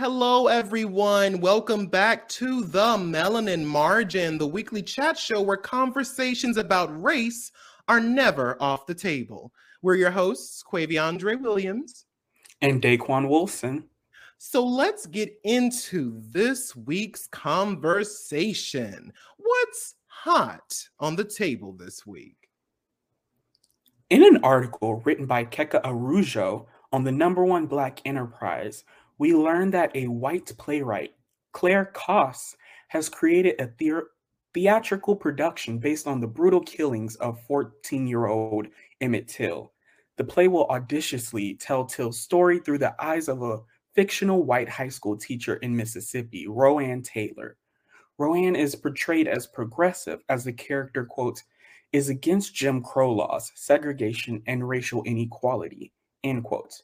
Hello, everyone. Welcome back to the Melanin Margin, the weekly chat show where conversations about race are never off the table. We're your hosts, Quaviondre Williams and Daquon Wilson. So let's get into this week's conversation. What's hot on the table this week? In an article written by Keka Araújo on the number one Black enterprise, we learned that a white playwright, Clare Coss, has created a the- theatrical production based on the brutal killings of 14 year old Emmett Till. The play will audaciously tell Till's story through the eyes of a fictional white high school teacher in Mississippi, Roanne Taylor. Roanne is portrayed as progressive as the character, quote, is against Jim Crow laws, segregation, and racial inequality, end quote.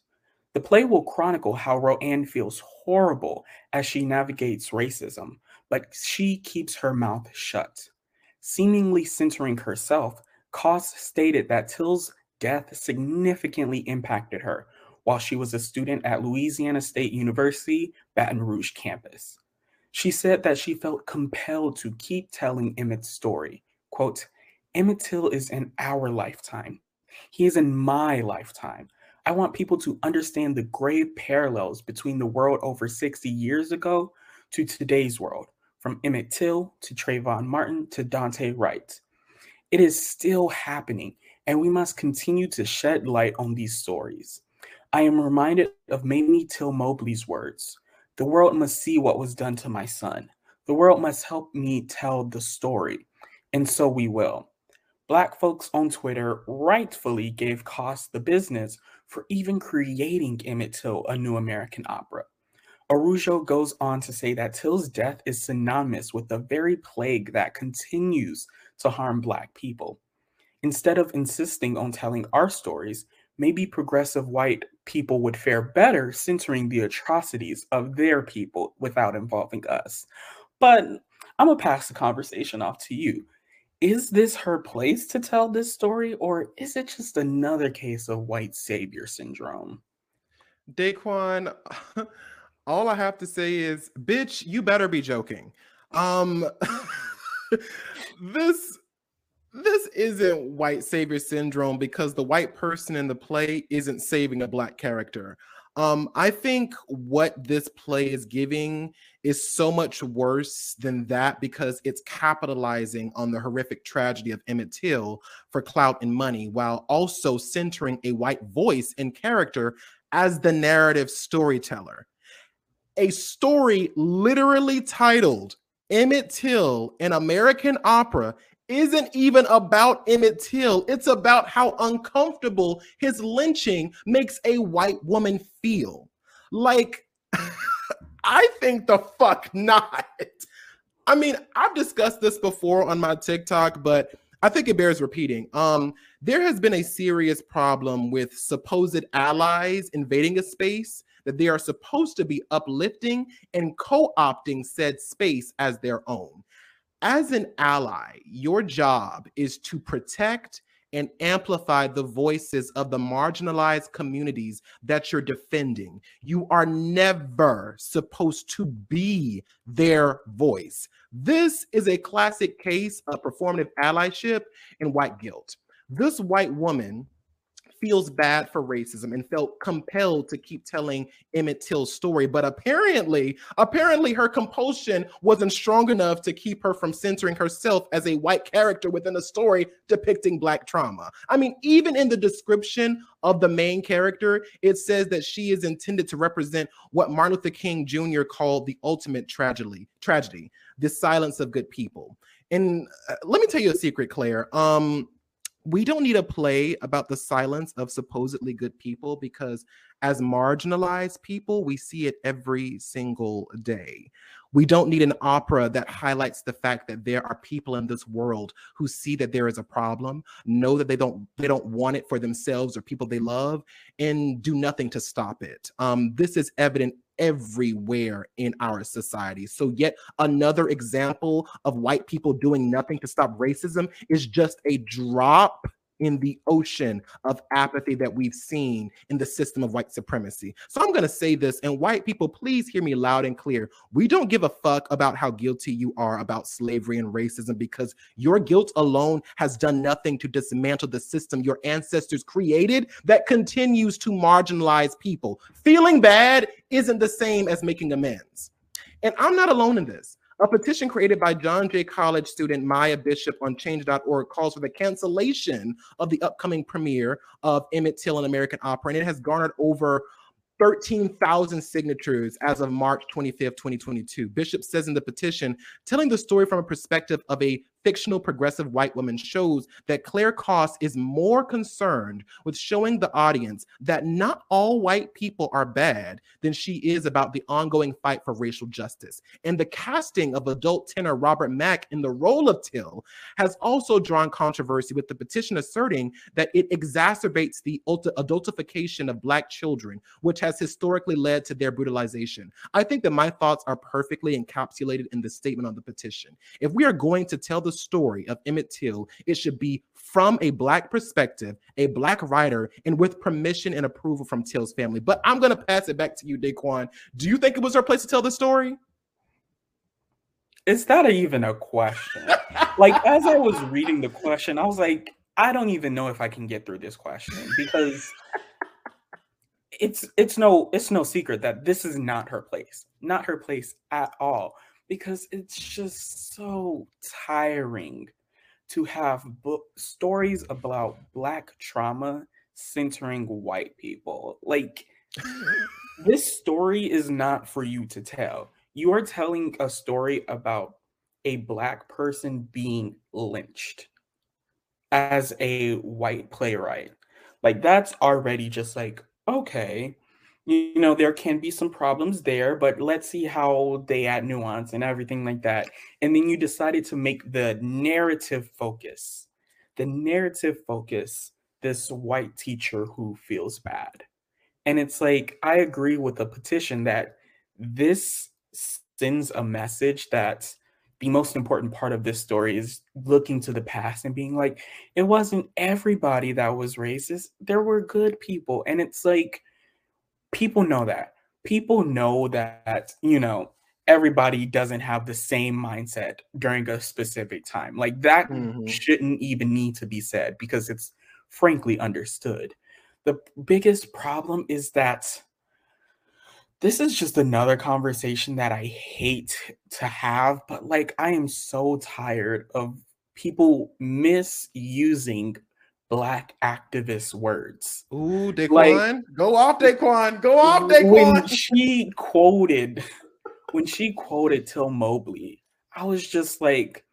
The play will chronicle how Roanne feels horrible as she navigates racism, but she keeps her mouth shut. Seemingly centering herself, Coss stated that Till's death significantly impacted her while she was a student at Louisiana State University, Baton Rouge campus. She said that she felt compelled to keep telling Emmett's story. Quote, Emmett Till is in our lifetime. He is in my lifetime. I want people to understand the grave parallels between the world over 60 years ago to today's world, from Emmett Till to Trayvon Martin to Daunte Wright. It is still happening, and we must continue to shed light on these stories. I am reminded of Mamie Till Mobley's words The world must see what was done to my son. The world must help me tell the story, and so we will. Black folks on Twitter rightfully gave Coss the business for even creating Emmett Till, a new American opera. Araújo goes on to say that Till's death is synonymous with the very plague that continues to harm Black people. Instead of insisting on telling our stories, maybe progressive white people would fare better censoring the atrocities of their people without involving us. But I'm gonna pass the conversation off to you is this her place to tell this story, or is it just another case of white savior syndrome? Daquon, all I have to say is, bitch, you better be joking. Um, this this isn't white savior syndrome because the white person in the play isn't saving a black character. Um, I think what this play is giving is so much worse than that because it's capitalizing on the horrific tragedy of Emmett Till for clout and money while also centering a white voice and character as the narrative storyteller. A story literally titled Emmett Till, an American opera, isn't even about Emmett Till. It's about how uncomfortable his lynching makes a white woman feel. Like, I think the fuck not. I mean, I've discussed this before on my TikTok, but I think it bears repeating. Um, there has been a serious problem with supposed allies invading a space that they are supposed to be uplifting and co opting said space as their own as an ally, your job is to protect and amplify the voices of the marginalized communities that you're defending. You are never supposed to be their voice. This is a classic case of performative allyship and white guilt. This white woman feels bad for racism and felt compelled to keep telling Emmett Till's story. But apparently, apparently her compulsion wasn't strong enough to keep her from centering herself as a white character within a story depicting black trauma. I mean, even in the description of the main character, it says that she is intended to represent what Martin Luther King Jr. called the ultimate tragedy, tragedy, the silence of good people. And uh, let me tell you a secret, Clare. Um, we don't need a play about the silence of supposedly good people because as marginalized people we see it every single day. We don't need an opera that highlights the fact that there are people in this world who see that there is a problem know that they don't they don't want it for themselves or people they love and do nothing to stop it. Um, this is evident everywhere in our society. So, yet another example of white people doing nothing to stop racism is just a drop in the ocean of apathy that we've seen in the system of white supremacy. So I'm going to say this, and white people, please hear me loud and clear. We don't give a fuck about how guilty you are about slavery and racism because your guilt alone has done nothing to dismantle the system your ancestors created that continues to marginalize people. Feeling bad isn't the same as making amends. And I'm not alone in this. A petition created by John Jay College student Maya Bishop on change.org calls for the cancellation of the upcoming premiere of Emmett Till, an American Opera, and it has garnered over 13,000 signatures as of March 25th, 2022. Bishop says in the petition, telling the story from a perspective of a fictional progressive white woman shows that Clare Coss is more concerned with showing the audience that not all white people are bad than she is about the ongoing fight for racial justice. And the casting of adult tenor Robert Mack in the role of Till has also drawn controversy, with the petition asserting that it exacerbates the adultification of Black children, which has historically led to their brutalization. I think that my thoughts are perfectly encapsulated in the statement on the petition. If we are going to tell the story of Emmett Till, it should be from a Black perspective, a Black writer, and with permission and approval from Till's family. But I'm going to pass it back to you, Daquon. Do you think it was her place to tell the story? Is that even a question? like, as I was reading the question, I was like, I don't even know if I can get through this question because it's it's no it's no secret that this is not her place not her place at all because it's just so tiring to have book stories about black trauma centering white people. Like this story is not for you to tell. You are telling a story about a black person being lynched as a white playwright. Like that's already just like okay, you know there can be some problems there but let's see how they add nuance and everything like that. And then you decided to make the narrative focus the narrative focus this white teacher who feels bad. And it's like i agree with the petition that this sends a message that the most important part of this story is looking to the past and being like it wasn't everybody that was racist. There were good people. And it's like people know that. People know that, you know, everybody doesn't have the same mindset during a specific time. Like that mm-hmm. shouldn't even need to be said because it's frankly understood. The biggest problem is that this is just another conversation that I hate to have, but like I am so tired of people misusing black activist words. Ooh, Daquon, like, go off, Daquon, go off, Daquon. When she quoted, when she quoted Till Mobley, I was just like,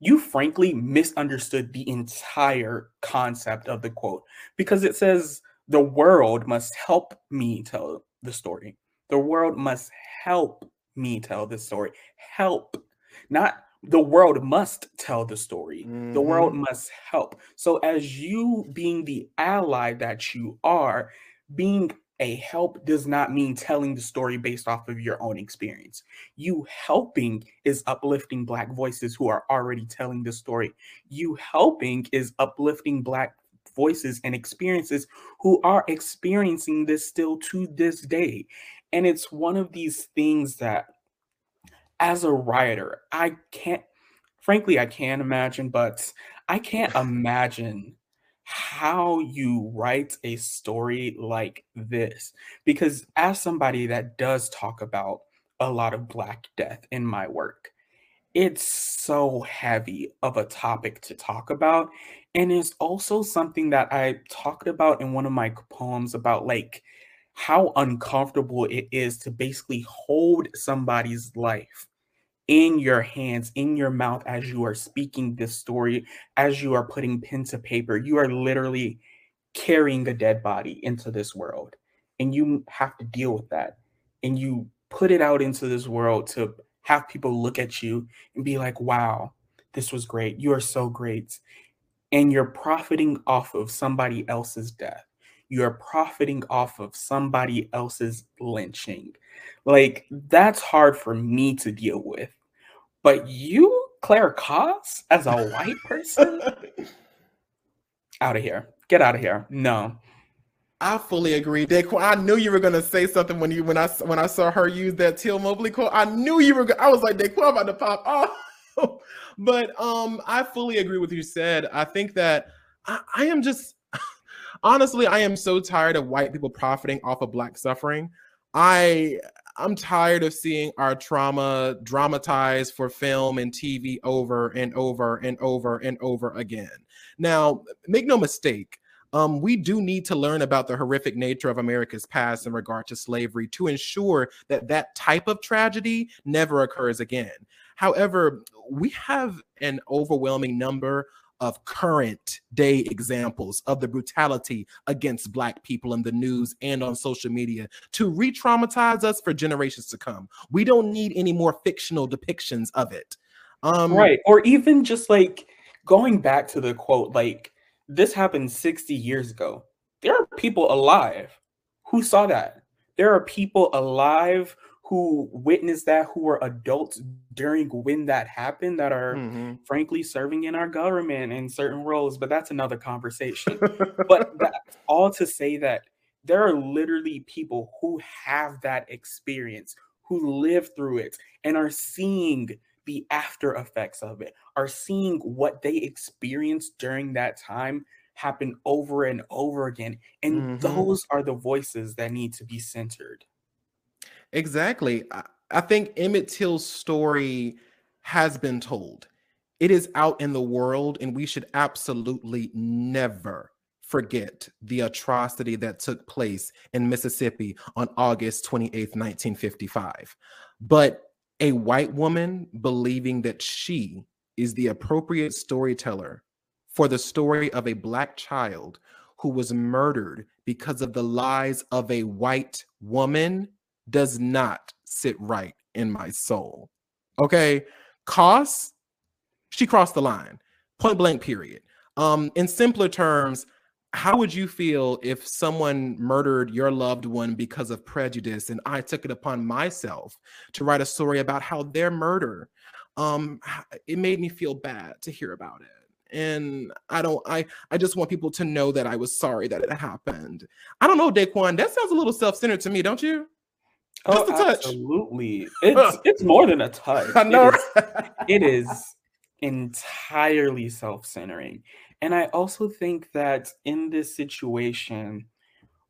you frankly misunderstood the entire concept of the quote because it says the world must help me tell the story. The world must help me tell the story. Help, not the world must tell the story. Mm-hmm. The world must help. So, as you being the ally that you are, being a help does not mean telling the story based off of your own experience. You helping is uplifting Black voices who are already telling the story. You helping is uplifting Black voices and experiences who are experiencing this still to this day. And it's one of these things that as a writer, I can't, frankly, I can't imagine, but I can't imagine how you write a story like this. Because as somebody that does talk about a lot of Black death in my work, it's so heavy of a topic to talk about. And it's also something that I talked about in one of my poems about like how uncomfortable it is to basically hold somebody's life in your hands, in your mouth, as you are speaking this story, as you are putting pen to paper. You are literally carrying a dead body into this world, and you have to deal with that. And you put it out into this world to have people look at you and be like, wow, this was great. You are so great. And you're profiting off of somebody else's death you're profiting off of somebody else's lynching. Like that's hard for me to deal with. But you, Clare Coss, as a white person, Out of here. Get out of here. No. I fully agree, Daquon. I knew you were gonna say something when you when I when I saw her use that Till Mobley quote. I knew you were. I was like, Daquon about to pop off. but um, I fully agree with you said. I think that I, I am just honestly, I am so tired of white people profiting off of black suffering. I I'm tired of seeing our trauma dramatized for film and TV over and over and over and over again. Now, make no mistake, um, we do need to learn about the horrific nature of America's past in regard to slavery to ensure that that type of tragedy never occurs again. However, we have an overwhelming number of current day examples of the brutality against Black people in the news and on social media to re traumatize us for generations to come. We don't need any more fictional depictions of it. Um, right. Or even just like going back to the quote, like, this happened 60 years ago. There are people alive who saw that. There are people alive who witnessed that, who were adults during when that happened, that are mm-hmm. frankly serving in our government in certain roles. But that's another conversation. but that's all to say that there are literally people who have that experience, who live through it, and are seeing the after effects of it, are seeing what they experienced during that time happen over and over again. And mm-hmm. those are the voices that need to be centered. Exactly. I, I think Emmett Till's story has been told. It is out in the world, and we should absolutely never forget the atrocity that took place in Mississippi on August 28th, 1955. But a white woman believing that she is the appropriate storyteller for the story of a black child who was murdered because of the lies of a white woman does not sit right in my soul. Okay. Coss, she crossed the line, point blank, period. Um, in simpler terms, how would you feel if someone murdered your loved one because of prejudice and I took it upon myself to write a story about how their murder um it made me feel bad to hear about it and I don't I I just want people to know that I was sorry that it happened. I don't know Daquon, that sounds a little self-centered to me, don't you? Just oh. Absolutely. It's it's more than a touch. I know. It is, it is entirely self-centering. And I also think that in this situation,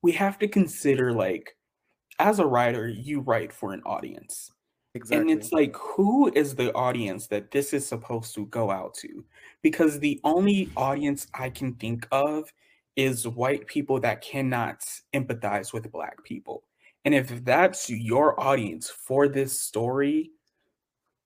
we have to consider like as a writer, you write for an audience. Exactly. And it's like, who is the audience that this is supposed to go out to? Because the only audience I can think of is white people that cannot empathize with black people. And if that's your audience for this story,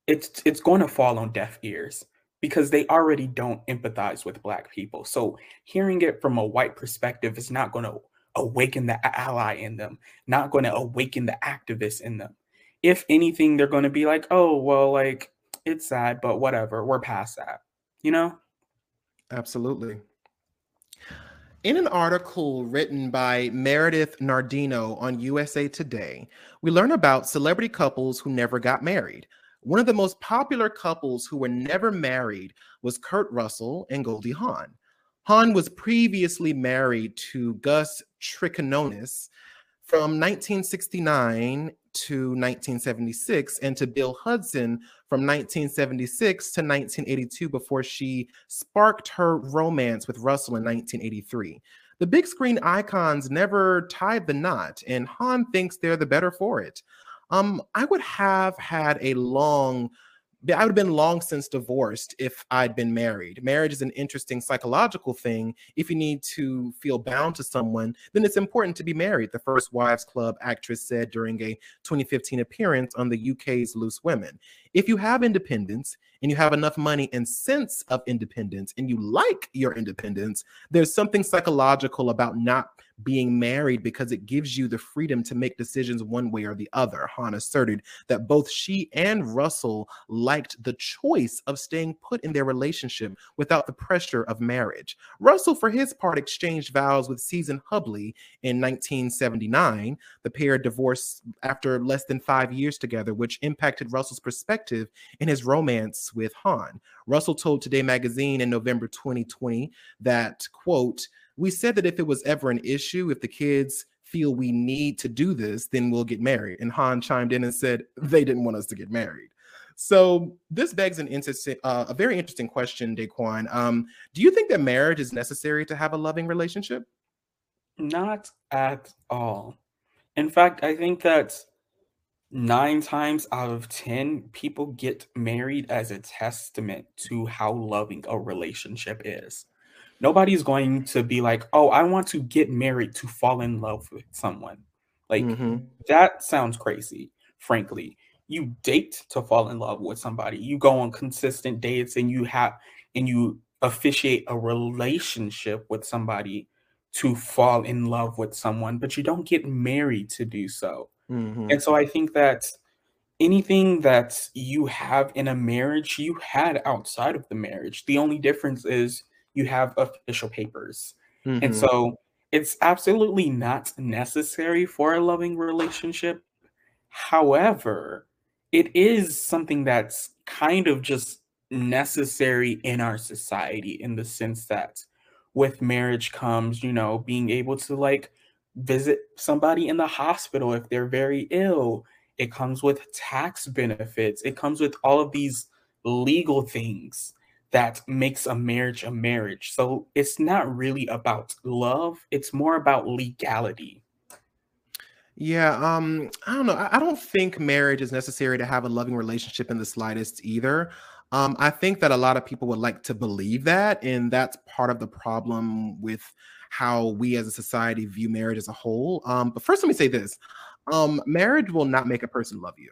it's it's going to fall on deaf ears because they already don't empathize with black people. So hearing it from a white perspective is not going to awaken the ally in them, not going to awaken the activist in them. If anything, they're going to be like, "Oh, well, like it's sad, but whatever. We're past that." You know? Absolutely. In an article written by Meredith Nardino on USA Today, we learn about celebrity couples who never got married. One of the most popular couples who were never married was Kurt Russell and Goldie Hawn. Hawn was previously married to Gus Trikonis from 1969 to 1976 and to Bill Hudson from 1976 to 1982 before she sparked her romance with Russell in 1983. The big screen icons never tied the knot, and Hawn thinks they're the better for it. Um, I would have had a long I would have been long since divorced if I'd been married. Marriage is an interesting psychological thing. If you need to feel bound to someone, then it's important to be married, the First Wives Club actress said during a 2015 appearance on the UK's Loose Women. If you have independence and you have enough money and sense of independence and you like your independence, there's something psychological about not being married because it gives you the freedom to make decisions one way or the other. Hawn asserted that both she and Russell liked the choice of staying put in their relationship without the pressure of marriage. Russell, for his part, exchanged vows with Season Hubley in 1979. The pair divorced after less than five years together, which impacted Russell's perspective in his romance with Hawn. Russell told Today Magazine in November 2020 that, quote, we said that if it was ever an issue, if the kids feel we need to do this, then we'll get married. And Hawn chimed in and said they didn't want us to get married. So this begs an interesting, uh, a very interesting question, Daquon. Um, do you think that marriage is necessary to have a loving relationship? Not at all. In fact, I think that nine times out of 10, people get married as a testament to how loving a relationship is. Nobody's going to be like, oh, I want to get married to fall in love with someone. Like, mm-hmm. that sounds crazy, frankly you date to fall in love with somebody. You go on consistent dates and you have and you officiate a relationship with somebody to fall in love with someone, but you don't get married to do so. Mm-hmm. And so I think that anything that you have in a marriage, you had outside of the marriage. The only difference is you have official papers. Mm-hmm. And so it's absolutely not necessary for a loving relationship. However, it is something that's kind of just necessary in our society in the sense that with marriage comes, you know, being able to like visit somebody in the hospital if they're very ill. It comes with tax benefits. It comes with all of these legal things that makes a marriage a marriage. So it's not really about love, it's more about legality. Yeah, um, I don't know. I, don't think marriage is necessary to have a loving relationship in the slightest either. Um, I think that a lot of people would like to believe that, and that's part of the problem with how we as a society view marriage as a whole. Um, but first, let me say this: um, marriage will not make a person love you.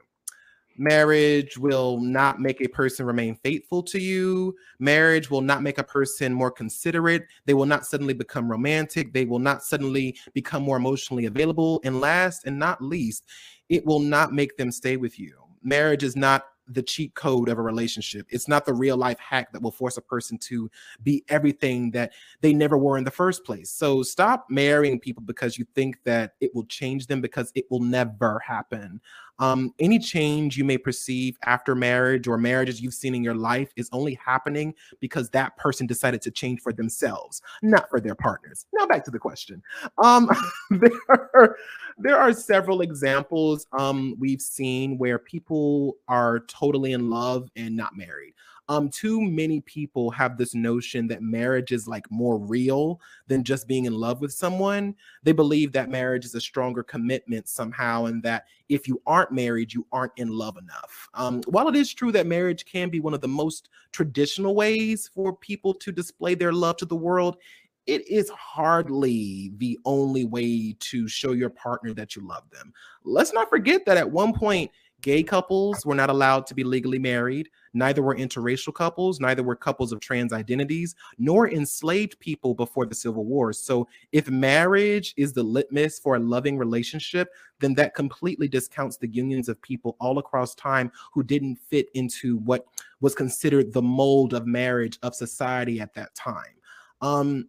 Marriage will not make a person remain faithful to you. Marriage will not make a person more considerate. They will not suddenly become romantic. They will not suddenly become more emotionally available. And last and not least, it will not make them stay with you. Marriage is not the cheat code of a relationship. It's not the real life hack that will force a person to be everything that they never were in the first place. So stop marrying people because you think that it will change them because it will never happen. Um, any change you may perceive after marriage or marriages you've seen in your life is only happening because that person decided to change for themselves, not for their partners. Now back to the question. Um, there, are, there are several examples um, we've seen where people are totally in love and not married um too many people have this notion that marriage is like more real than just being in love with someone. They believe that marriage is a stronger commitment somehow and that if you aren't married you aren't in love enough. Um, while it is true that marriage can be one of the most traditional ways for people to display their love to the world it is hardly the only way to show your partner that you love them. Let's not forget that at one point, Gay couples were not allowed to be legally married. Neither were interracial couples, neither were couples of trans identities, nor enslaved people before the Civil War. So, if marriage is the litmus for a loving relationship, then that completely discounts the unions of people all across time who didn't fit into what was considered the mold of marriage of society at that time. Um,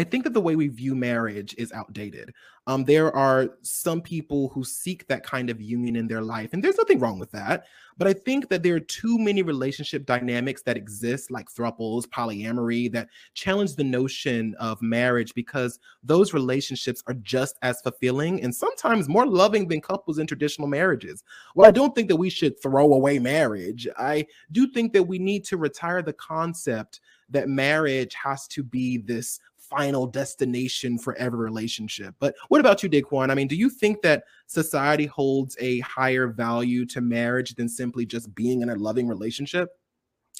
I think that the way we view marriage is outdated. Um, there are some people who seek that kind of union in their life, and there's nothing wrong with that. But I think that there are too many relationship dynamics that exist, like thruples, polyamory, that challenge the notion of marriage because those relationships are just as fulfilling and sometimes more loving than couples in traditional marriages. Well, I don't think that we should throw away marriage. I do think that we need to retire the concept that marriage has to be this final destination for every relationship. But what about you, Daquon? I mean, do you think that society holds a higher value to marriage than simply just being in a loving relationship?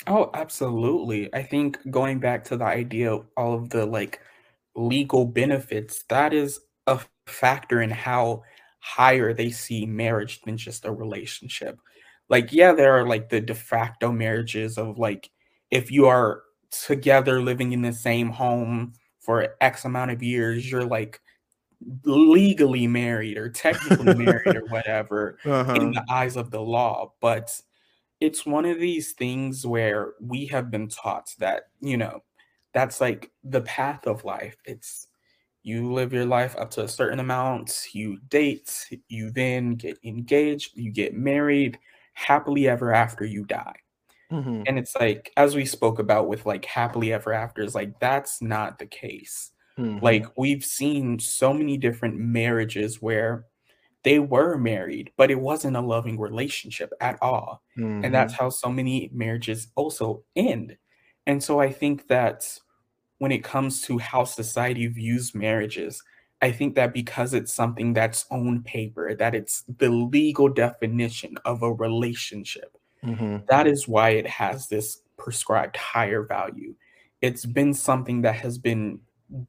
Oh, absolutely. I think going back to the idea of all of the like legal benefits, that is a factor in how higher they see marriage than just a relationship. Like, yeah, there are like the de facto marriages of like if you are together living in the same home for X amount of years, you're like legally married or technically married or whatever uh-huh. in the eyes of the law. But it's one of these things where we have been taught that, you know, that's like the path of life. It's you live your life up to a certain amount, you date, you then get engaged, you get married, happily ever after you die. Mm-hmm. And it's like, as we spoke about with like happily ever afters, like that's not the case. Mm-hmm. Like we've seen so many different marriages where they were married, but it wasn't a loving relationship at all. Mm-hmm. And that's how so many marriages also end. And so I think that when it comes to how society views marriages, I think that because it's something that's on paper, that it's the legal definition of a relationship, mm-hmm. that is why it has this prescribed higher value. It's been something that has been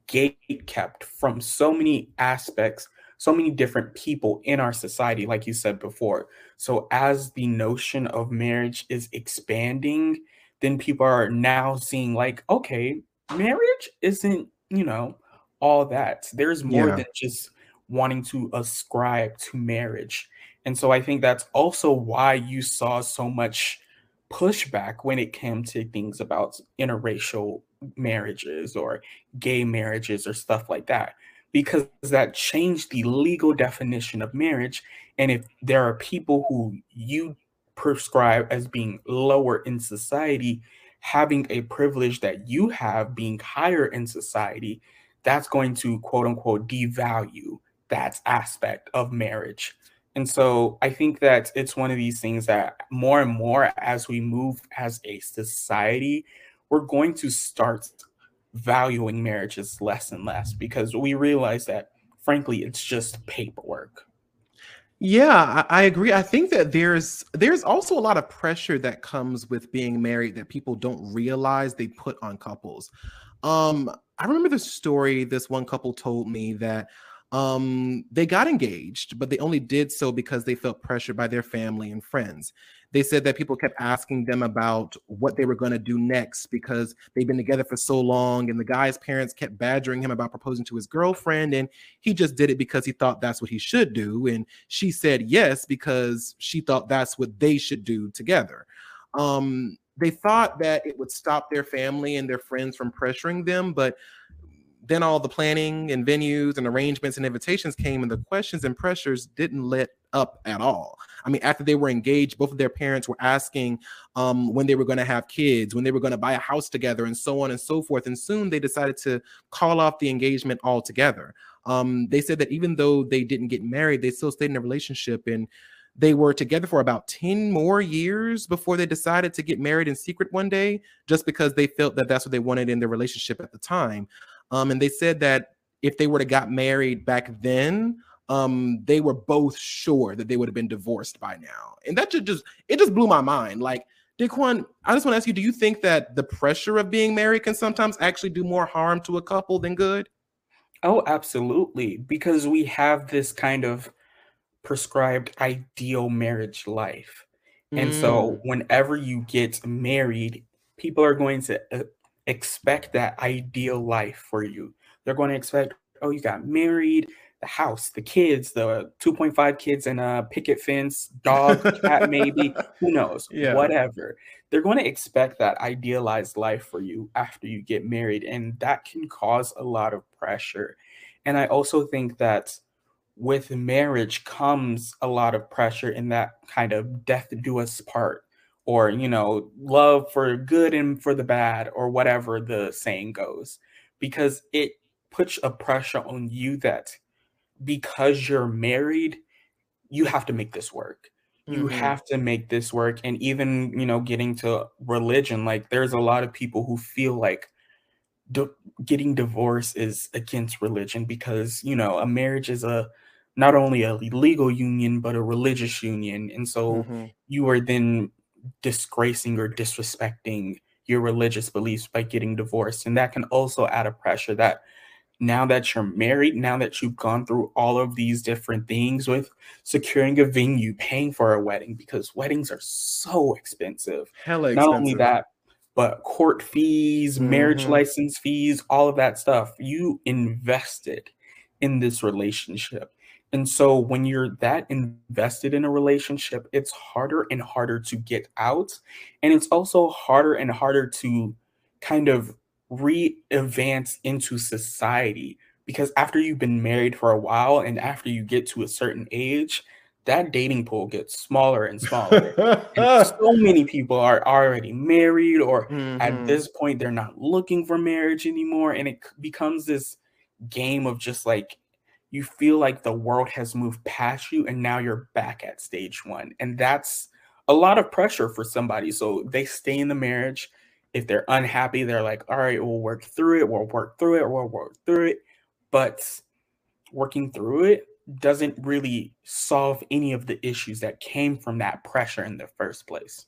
gate kept from so many aspects, so many different people in our society, like you said before. So, as the notion of marriage is expanding, then people are now seeing, like, okay, marriage isn't, you know, all that. There's more yeah. than just wanting to ascribe to marriage. And so I think that's also why you saw so much pushback when it came to things about interracial marriages or gay marriages or stuff like that because that changed the legal definition of marriage and if there are people who you prescribe as being lower in society having a privilege that you have being higher in society, that's going to quote unquote devalue that aspect of marriage. And so I think that it's one of these things that more and more as we move as a society, we're going to start valuing marriages less and less because we realize that frankly it's just paperwork. Yeah, I, agree. I think that there's there's also a lot of pressure that comes with being married that people don't realize they put on couples. Um, I remember the story this one couple told me that um, they got engaged, but they only did so because they felt pressured by their family and friends. They said that people kept asking them about what they were going to do next because they've been together for so long. And the guy's parents kept badgering him about proposing to his girlfriend. And he just did it because he thought that's what he should do. And she said yes because she thought that's what they should do together. Um, they thought that it would stop their family and their friends from pressuring them, but then all the planning and venues and arrangements and invitations came, and the questions and pressures didn't let up at all. I mean, after they were engaged, both of their parents were asking um, when they were going to have kids, when they were going to buy a house together, and so on and so forth. And soon they decided to call off the engagement altogether. Um, they said that even though they didn't get married, they still stayed in a relationship and they were together for about 10 more years before they decided to get married in secret one day, just because they felt that that's what they wanted in their relationship at the time. Um, and they said that if they were to got married back then, um, they were both sure that they would have been divorced by now. And that just just it just blew my mind. Like, Daquon, I just want to ask you, do you think that the pressure of being married can sometimes actually do more harm to a couple than good? Oh, absolutely. Because we have this kind of prescribed ideal marriage life. And mm. so whenever you get married, people are going to uh, expect that ideal life for you. They're going to expect, oh, you got married, the house, the kids, the 2.5 kids and a picket fence, dog, cat, maybe, who knows, yeah. whatever. They're going to expect that idealized life for you after you get married. And that can cause a lot of pressure. And I also think that with marriage comes a lot of pressure in that kind of death do us part or you know love for good and for the bad or whatever the saying goes because it puts a pressure on you that because you're married you have to make this work you mm-hmm. have to make this work and even you know getting to religion like there's a lot of people who feel like di- getting divorced is against religion because you know a marriage is a not only a legal union but a religious union and so mm-hmm. you are then disgracing or disrespecting your religious beliefs by getting divorced. And that can also add a pressure that now that you're married, now that you've gone through all of these different things with securing a venue, paying for a wedding, because weddings are so expensive. Hella expensive. Not only that, but court fees, mm-hmm. marriage license fees, all of that stuff. You invested in this relationship. And so when you're that invested in a relationship, it's harder and harder to get out. And it's also harder and harder to kind of re-advance into society because after you've been married for a while and after you get to a certain age, that dating pool gets smaller and smaller. and so many people are already married, or mm-hmm. at this point, they're not looking for marriage anymore. And it becomes this game of just like you feel like the world has moved past you, and now you're back at stage one. And that's a lot of pressure for somebody. So they stay in the marriage. If they're unhappy, they're like, all right, we'll work through it, we'll work through it, we'll work through it. But working through it doesn't really solve any of the issues that came from that pressure in the first place.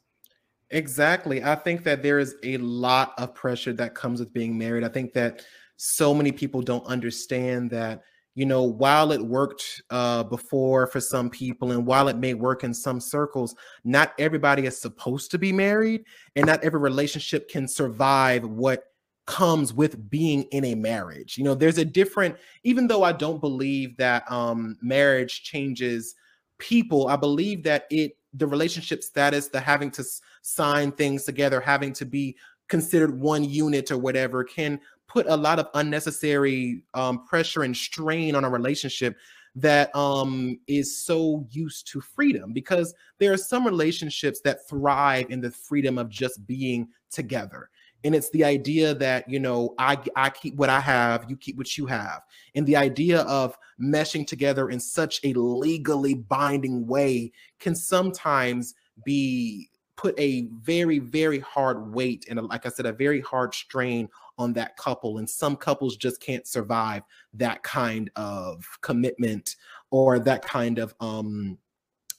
Exactly. I think that there is a lot of pressure that comes with being married. I think that so many people don't understand that, you know, while it worked uh, before for some people and while it may work in some circles, not everybody is supposed to be married and not every relationship can survive what comes with being in a marriage. You know, there's a different, even though I don't believe that um, marriage changes people, I believe that it, the relationship status, the having to sign things together, having to be considered one unit or whatever, can put a lot of unnecessary um, pressure and strain on a relationship that um, is so used to freedom because there are some relationships that thrive in the freedom of just being together. And it's the idea that you know i i keep what i have you keep what you have. And the idea of meshing together in such a legally binding way can sometimes be put a very very hard weight and like i said a very hard strain on that couple and some couples just can't survive that kind of commitment or that kind of um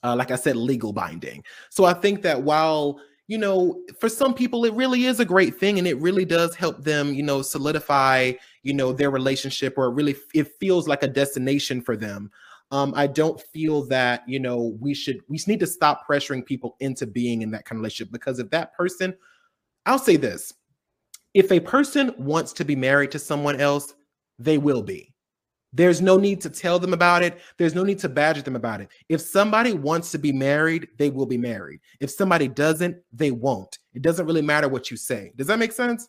uh, like i said legal binding so i think that while you know, for some people, it really is a great thing and it really does help them, you know, solidify, you know, their relationship or it really it feels like a destination for them. Um, I don't feel that, you know, we should we need to stop pressuring people into being in that kind of relationship because if that person, I'll say this, if a person wants to be married to someone else, they will be. There's no need to tell them about it. There's no need to badger them about it. If somebody wants to be married, they will be married. If somebody doesn't, they won't. It doesn't really matter what you say. Does that make sense?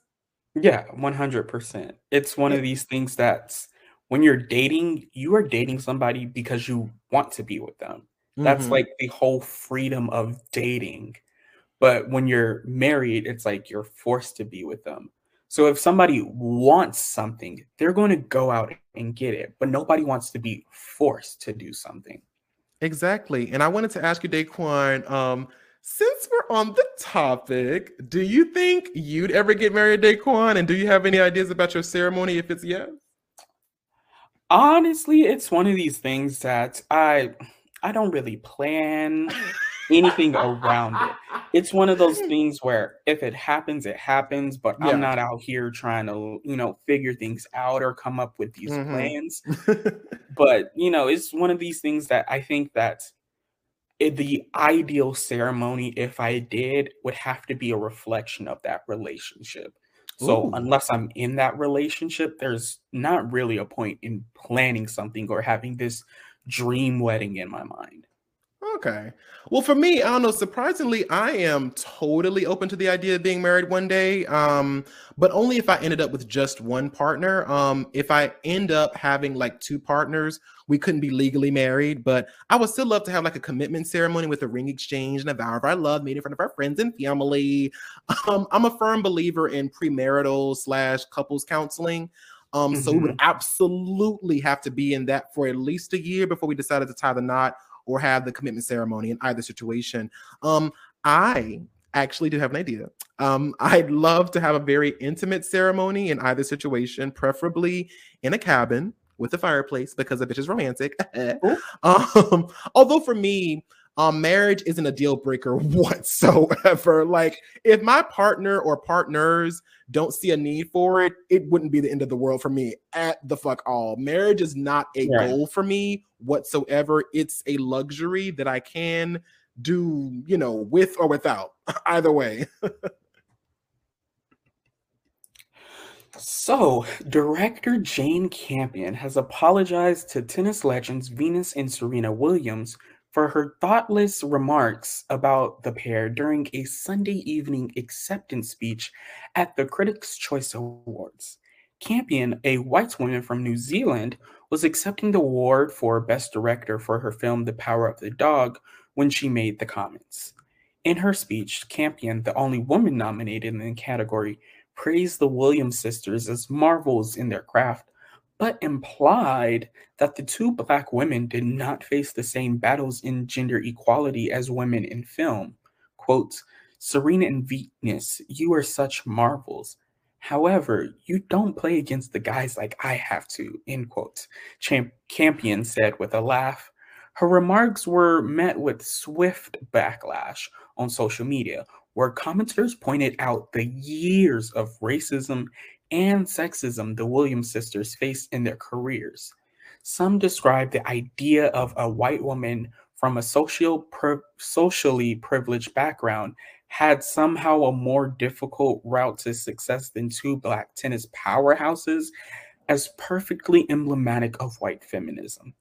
Yeah, 100%. It's one of these things that's when you're dating, you are dating somebody because you want to be with them. That's mm-hmm. like the whole freedom of dating. But when you're married, it's like you're forced to be with them. So if somebody wants something, they're going to go out and get it, but nobody wants to be forced to do something. Exactly. And I wanted to ask you, Daquon, um, since we're on the topic, do you think you'd ever get married, Daquon? And do you have any ideas about your ceremony if it's yes? Honestly, it's one of these things that I I don't really plan anything around it. It's one of those things where if it happens, it happens, but yeah. I'm not out here trying to, you know, figure things out or come up with these mm-hmm. plans. but, you know, it's one of these things that I think that it, the ideal ceremony, if I did, would have to be a reflection of that relationship. So Ooh. unless I'm in that relationship, there's not really a point in planning something or having this dream wedding in my mind. Okay. Well, for me, I don't know. Surprisingly, I am totally open to the idea of being married one day, um, but only if I ended up with just one partner. Um, if I end up having like two partners, we couldn't be legally married, but I would still love to have like a commitment ceremony with a ring exchange and a vow of our love made in front of our friends and family. Um, I'm a firm believer in premarital slash couples counseling. Um, mm-hmm. So we would absolutely have to be in that for at least a year before we decided to tie the knot or have the commitment ceremony in either situation. Um, I actually do have an idea. Um, I'd love to have a very intimate ceremony in either situation, preferably in a cabin with a fireplace because a bitch is romantic. um, although for me, um, marriage isn't a deal breaker whatsoever. Like, if my partner or partners don't see a need for it, it wouldn't be the end of the world for me at the fuck all. Marriage is not a yeah. goal for me whatsoever. It's a luxury that I can do, you know, with or without, either way. So, director Jane Campion has apologized to tennis legends Venus and Serena Williams for her thoughtless remarks about the pair during a Sunday evening acceptance speech at the Critics' Choice Awards. Campion, a white woman from New Zealand, was accepting the award for Best Director for her film The Power of the Dog when she made the comments. In her speech, Campion, the only woman nominated in the category, praised the Williams sisters as marvels in their craft, but implied that the two black women did not face the same battles in gender equality as women in film. Quote, Serena and Venus, you are such marvels. However, you don't play against the guys like I have to, end quote, Champ- Campion said with a laugh. Her remarks were met with swift backlash on social media, where commenters pointed out the years of racism and sexism the Williams sisters faced in their careers. Some describe the idea of a white woman from a social pri- socially privileged background had somehow a more difficult route to success than two black tennis powerhouses as perfectly emblematic of white feminism.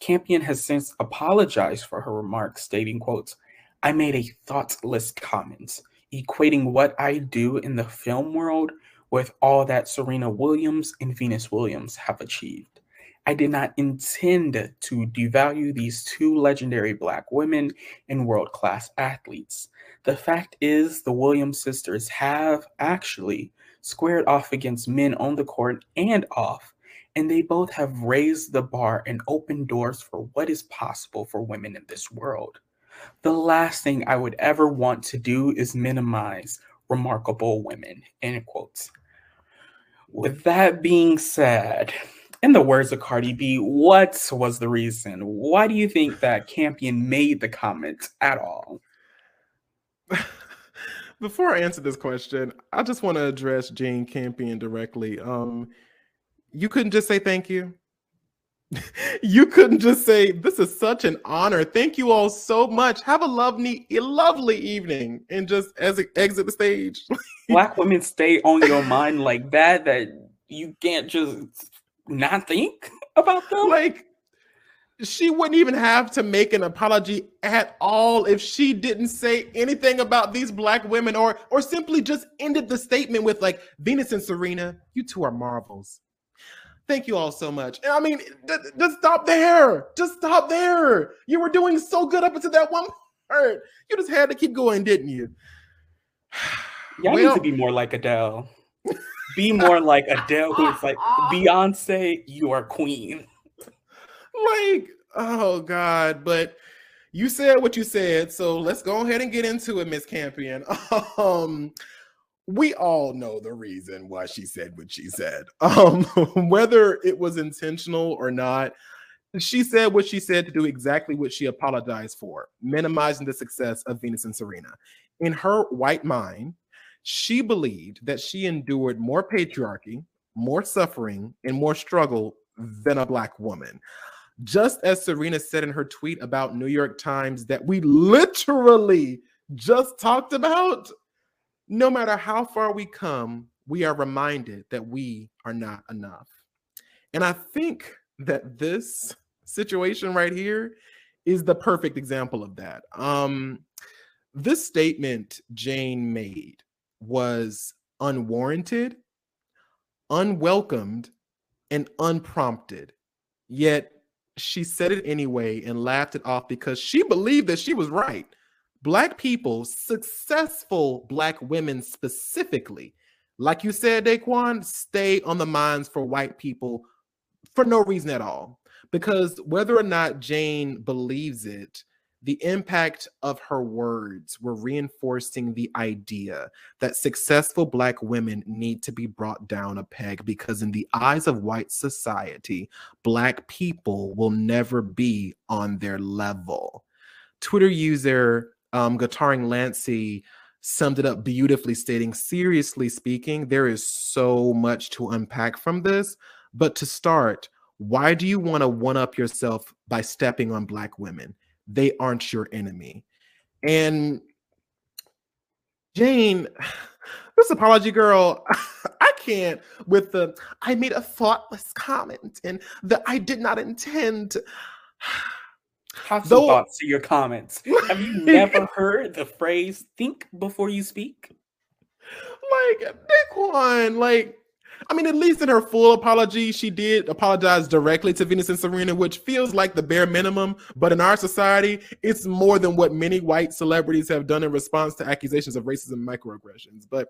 Campion has since apologized for her remarks, stating, quotes, I made a thoughtless comment, equating what I do in the film world with all that Serena Williams and Venus Williams have achieved. I did not intend to devalue these two legendary Black women and world class athletes. The fact is, the Williams sisters have actually squared off against men on the court and off, and they both have raised the bar and opened doors for what is possible for women in this world. The last thing I would ever want to do is minimize remarkable women. End quotes. With that being said, in the words of Cardi B, what was the reason? Why do you think that Campion made the comment at all? Before I answer this question, I just want to address Jane Campion directly. Um, you couldn't just say thank you. you couldn't just say this is such an honor. Thank you all so much. Have a lovely, lovely evening, and just as it exit the stage. Black women stay on your mind like that that you can't just not think about them. Like she wouldn't even have to make an apology at all if she didn't say anything about these black women or or simply just ended the statement with like Venus and Serena, you two are marvels. Thank you all so much. And I mean, just stop there. Just stop there. You were doing so good up until that one part. You just had to keep going, didn't you? Y'all well, need to be more like Adele. be more like Adele, who's like Beyonce, you are queen. Like, oh God, but you said what you said, so let's go ahead and get into it, Miss Campion. Um, we all know the reason why she said what she said. Um, whether it was intentional or not, she said what she said to do exactly what she apologized for, minimizing the success of Venus and Serena. In her white mind, she believed that she endured more patriarchy, more suffering, and more struggle than a black woman. Just as Serena said in her tweet about New York Times that we literally just talked about, no matter how far we come, we are reminded that we are not enough. And I think that this situation right here is the perfect example of that. Um, this statement Jane made was unwarranted, unwelcomed, and unprompted. Yet she said it anyway and laughed it off because she believed that she was right. Black people, successful Black women specifically, like you said, Daquon, stay on the minds for white people for no reason at all. Because whether or not Jane believes it, the impact of her words were reinforcing the idea that successful Black women need to be brought down a peg because, in the eyes of white society, Black people will never be on their level. Twitter user um, Guitaring Lancy summed it up beautifully, stating, Seriously speaking, there is so much to unpack from this. But to start, why do you want to one up yourself by stepping on Black women? they aren't your enemy. And Jane, this apology girl, I can't with the I made a thoughtless comment and the I did not intend. Have some Though, thoughts to your comments. Have you never heard the phrase "think before you speak"? Like Daquon, like I mean, at least in her full apology, she did apologize directly to Venus and Serena, which feels like the bare minimum. But in our society, it's more than what many white celebrities have done in response to accusations of racism and microaggressions. But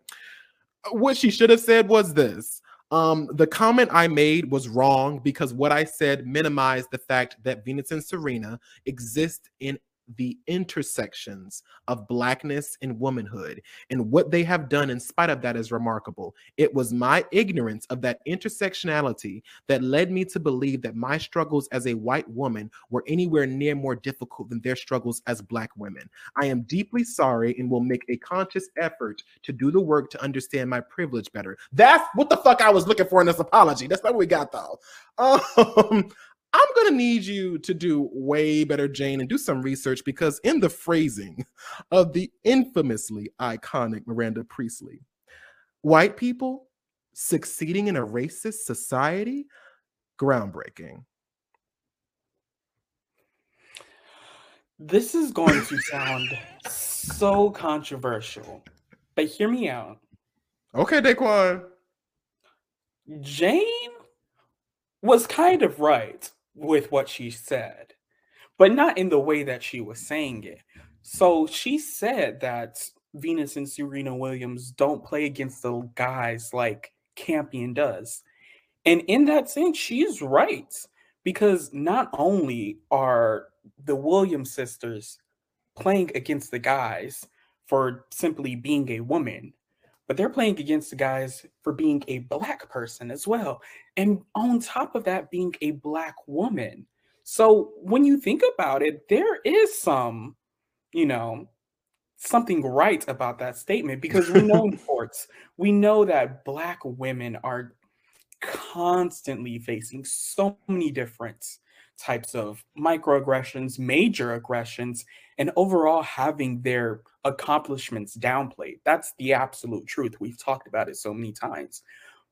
what she should have said was this um, the comment I made was wrong because what I said minimized the fact that Venus and Serena exist in the intersections of blackness and womanhood. And what they have done in spite of that is remarkable. It was my ignorance of that intersectionality that led me to believe that my struggles as a white woman were anywhere near more difficult than their struggles as black women. I am deeply sorry and will make a conscious effort to do the work to understand my privilege better. That's what the fuck i was looking for in this apology. That's not what we got though. Um I'm going to need you to do way better, Jane, and do some research because, in the phrasing of the infamously iconic Miranda Priestly, white people succeeding in a racist society, groundbreaking. This is going to sound so controversial, but hear me out. Okay, Daquon. Jane was kind of right with what she said, but not in the way that she was saying it. So she said that Venus and Serena Williams don't play against the guys like Campion does. And in that sense, she's right because not only are the Williams sisters playing against the guys for simply being a woman, but they're playing against the guys for being a black person as well. And on top of that, being a black woman. So when you think about it, there is some, you know, something right about that statement because we know in sports, we know that black women are constantly facing so many different types of microaggressions, major aggressions, and overall having their accomplishments downplayed. That's the absolute truth. We've talked about it so many times.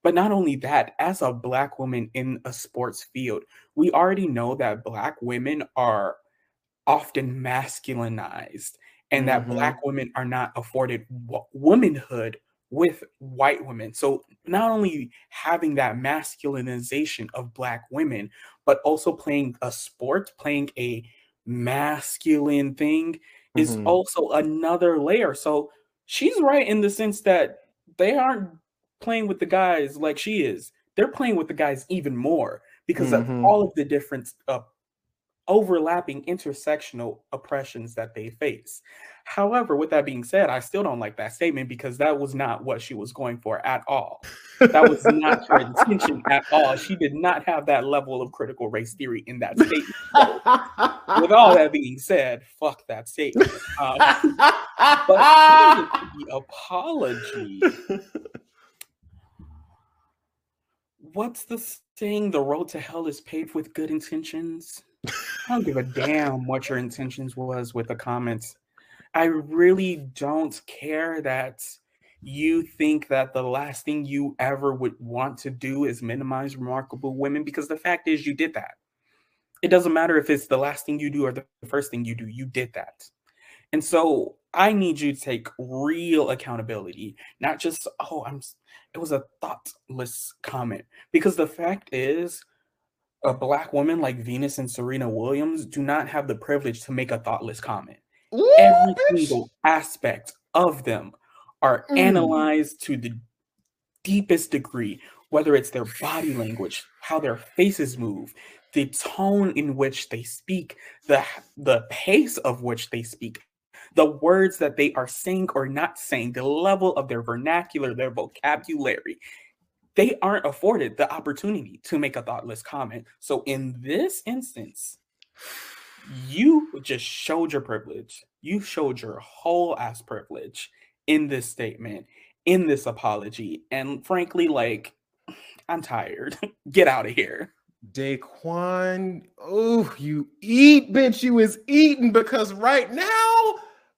But not only that, as a Black woman in a sports field, we already know that Black women are often masculinized and mm-hmm. that Black women are not afforded womanhood with white women. So not only having that masculinization of black women, but also playing a sport, playing a masculine thing mm-hmm. is also another layer. So she's right in the sense that they aren't playing with the guys like she is. They're playing with the guys even more because mm-hmm. of all of the different uh, overlapping intersectional oppressions that they face. However, with that being said, I still don't like that statement because that was not what she was going for at all. That was not her intention at all. She did not have that level of critical race theory in that statement. So, with all that being said, fuck that statement. Um, but the apology. What's the saying? The road to hell is paved with good intentions. I don't give a damn what your intentions was with the comments. I really don't care that you think that the last thing you ever would want to do is minimize remarkable women because the fact is you did that. It doesn't matter if it's the last thing you do or the first thing you do, you did that. And so I need you to take real accountability, not just, oh, I'm it was a thoughtless comment. Because the fact is, a black woman like Venus and Serena Williams do not have the privilege to make a thoughtless comment. Ooh, Every bitch. single aspect of them are mm. analyzed to the deepest degree, whether it's their body language, how their faces move, the tone in which they speak, the the pace of which they speak, the words that they are saying or not saying, the level of their vernacular, their vocabulary they aren't afforded the opportunity to make a thoughtless comment. So in this instance, you just showed your privilege. You showed your whole ass privilege in this statement, in this apology. And frankly, like, I'm tired. Get out of here. Daquon, oh, you eat, bitch. You is eating because right now,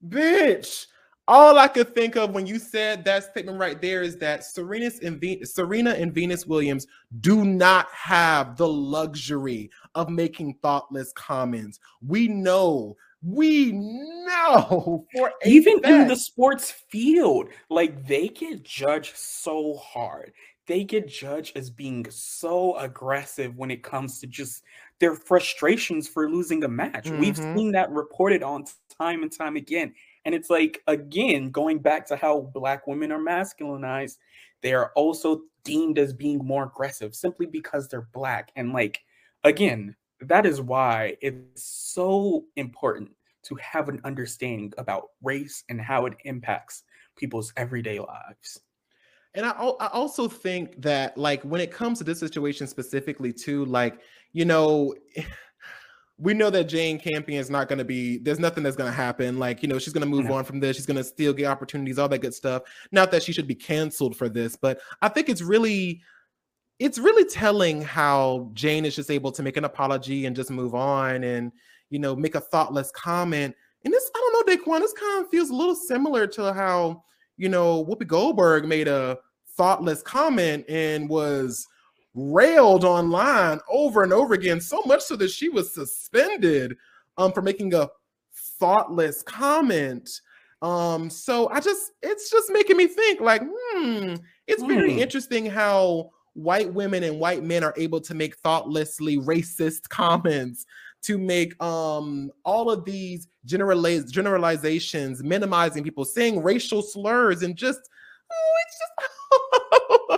bitch, all I could think of when you said that statement right there is that Serena and, Serena and Venus Williams do not have the luxury of making thoughtless comments. We know, we know for even fact. in the sports field, like they get judged so hard. They get judged as being so aggressive when it comes to just their frustrations for losing a match. Mm-hmm. We've seen that reported on time and time again. And it's like, again, going back to how Black women are masculinized, they are also deemed as being more aggressive simply because they're Black. And like, again, that is why it's so important to have an understanding about race and how it impacts people's everyday lives. And I, I also think that, like, when it comes to this situation specifically, too, like, you know, we know that Jane Campion is not going to be. There's nothing that's going to happen. Like you know, she's going to move no. on from this. She's going to still get opportunities, all that good stuff. Not that she should be canceled for this, but I think it's really, it's really telling how Jane is just able to make an apology and just move on, and you know, make a thoughtless comment. And this, I don't know, Daquon. This kind of feels a little similar to how you know Whoopi Goldberg made a thoughtless comment and was railed online over and over again, so much so that she was suspended um, for making a thoughtless comment. Um, so I just, it's just making me think like, hmm, it's very hmm. interesting how white women and white men are able to make thoughtlessly racist comments to make um all of these generaliz- generalizations minimizing people saying racial slurs and just oh it's just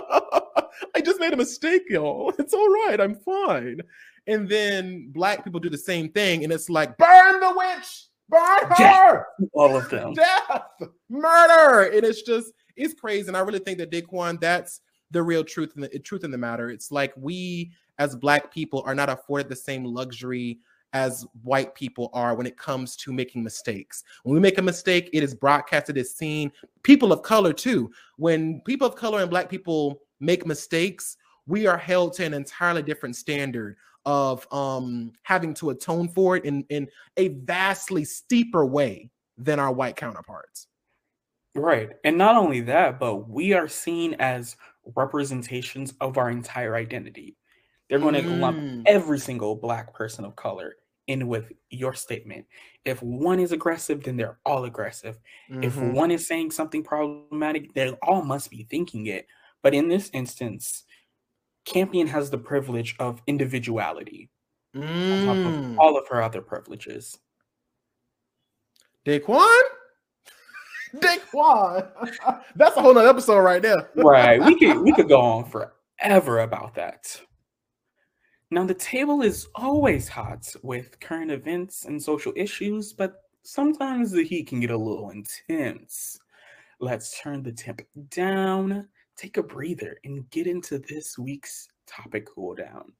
made a mistake, y'all. It's all right. I'm fine. And then black people do the same thing, and it's like, burn the witch, burn her, Death. all of them, death, murder, and it's just it's crazy. And I really think that Daquon, that's the real truth in the truth in the matter. It's like we as black people are not afforded the same luxury as white people are when it comes to making mistakes. When we make a mistake, it is broadcasted, it's seen. People of color too. When people of color and black people make mistakes, we are held to an entirely different standard of um, having to atone for it in, in a vastly steeper way than our white counterparts. Right. And not only that, but we are seen as representations of our entire identity. They're going to mm. lump every single black person of color in with your statement. If one is aggressive, then they're all aggressive. Mm-hmm. If one is saying something problematic, they all must be thinking it. But in this instance, Campion has the privilege of individuality mm. On top of all of her other privileges. Daquon? Daquon. That's a whole nother episode right there. right. We could we could go on forever about that. Now the table is always hot with current events and social issues, but sometimes the heat can get a little intense. Let's turn the temp down take a breather and get into this week's topic cool down.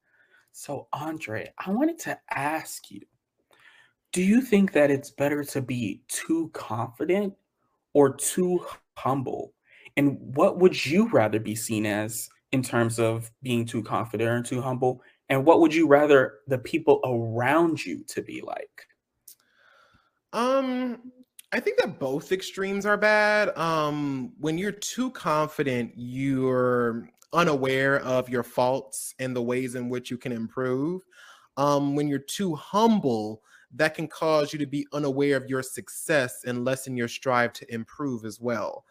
So, Andre, I wanted to ask you do you think that it's better to be too confident or too humble? And what would you rather be seen as in terms of being too confident or too humble? And what would you rather the people around you to be like? Um, I think that both extremes are bad. Um, when you're too confident, you're unaware of your faults and the ways in which you can improve. Um, when you're too humble, that can cause you to be unaware of your success and lessen your strive to improve as well.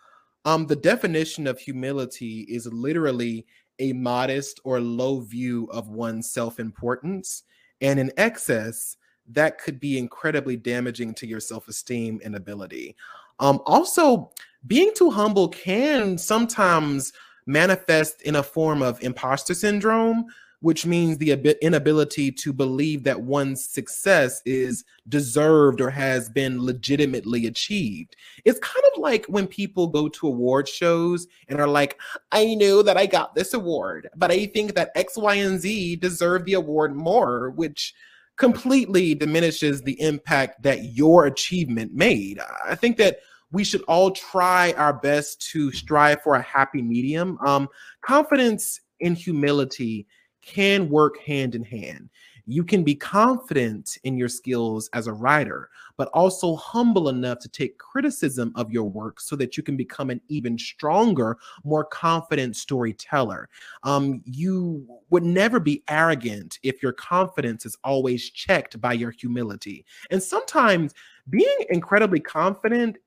Um, the definition of humility is literally a modest or low view of one's self importance. And in excess, that could be incredibly damaging to your self esteem and ability. Um, also, being too humble can sometimes manifest in a form of imposter syndrome, which means the inability to believe that one's success is deserved or has been legitimately achieved. It's kind of like when people go to award shows and are like, I know that I got this award, but I think that X, Y, and Z deserve the award more, which completely diminishes the impact that your achievement made. I think that we should all try our best to strive for a happy medium. Um, confidence and humility can work hand in hand. You can be confident in your skills as a writer, but also humble enough to take criticism of your work so that you can become an even stronger, more confident storyteller. Um, you would never be arrogant if your confidence is always checked by your humility. And sometimes being incredibly confident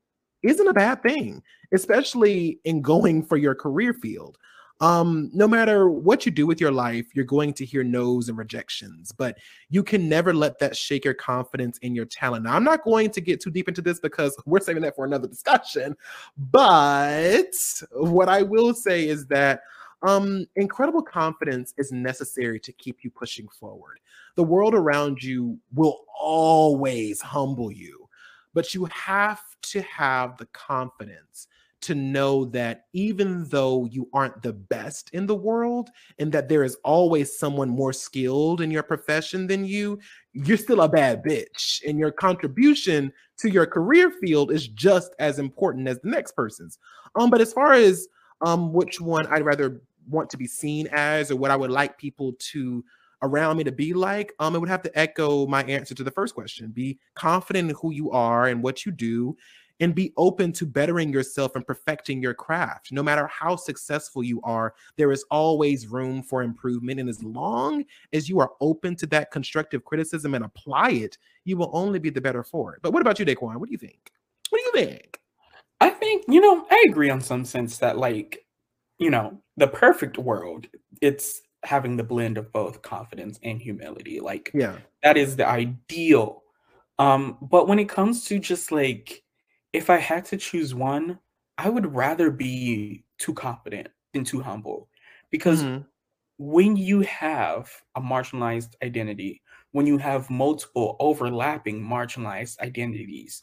isn't a bad thing, especially in going for your career field um no matter what you do with your life you're going to hear no's and rejections but you can never let that shake your confidence in your talent. Now i'm not going to get too deep into this because we're saving that for another discussion but what i will say is that um incredible confidence is necessary to keep you pushing forward. The world around you will always humble you but you have to have the confidence to know that even though you aren't the best in the world and that there is always someone more skilled in your profession than you, you're still a bad bitch. And your contribution to your career field is just as important as the next person's. Um, but as far as um which one I'd rather want to be seen as or what I would like people to around me to be like, um, it would have to echo my answer to the first question. Be confident in who you are and what you do, and be open to bettering yourself and perfecting your craft. No matter how successful you are, there is always room for improvement. And as long as you are open to that constructive criticism and apply it, you will only be the better for it. But what about you, Daquon? What do you think? What do you think? I think, you know, I agree on some sense that, like, you know, the perfect world, it's having the blend of both confidence and humility. Like, yeah, that is the ideal. Um, but when it comes to just like if I had to choose one, I would rather be too confident than too humble. Because mm-hmm. when you have a marginalized identity, when you have multiple overlapping marginalized identities,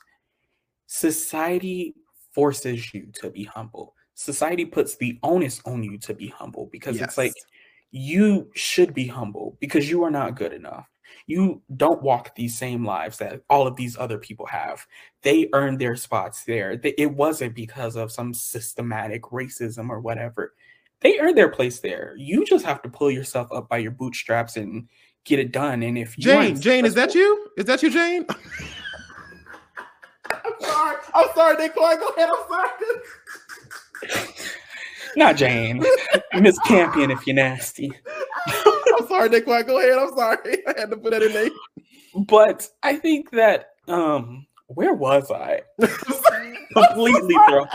society forces you to be humble. Society puts the onus on you to be humble because yes. it's like you should be humble because you are not good enough. You don't walk these same lives that all of these other people have. They earned their spots there. It wasn't because of some systematic racism or whatever. They earned their place there. You just have to pull yourself up by your bootstraps and get it done. And if Jane, Jane, is that you? Is that you, Jane? I'm sorry. I'm sorry, Daquon. Go ahead. I'm sorry. Not Jane. Miss Campion if you're nasty. I'm sorry, Daquon. Go ahead. I'm sorry. I had to put that in there. But I think that um where was I? Completely thrown.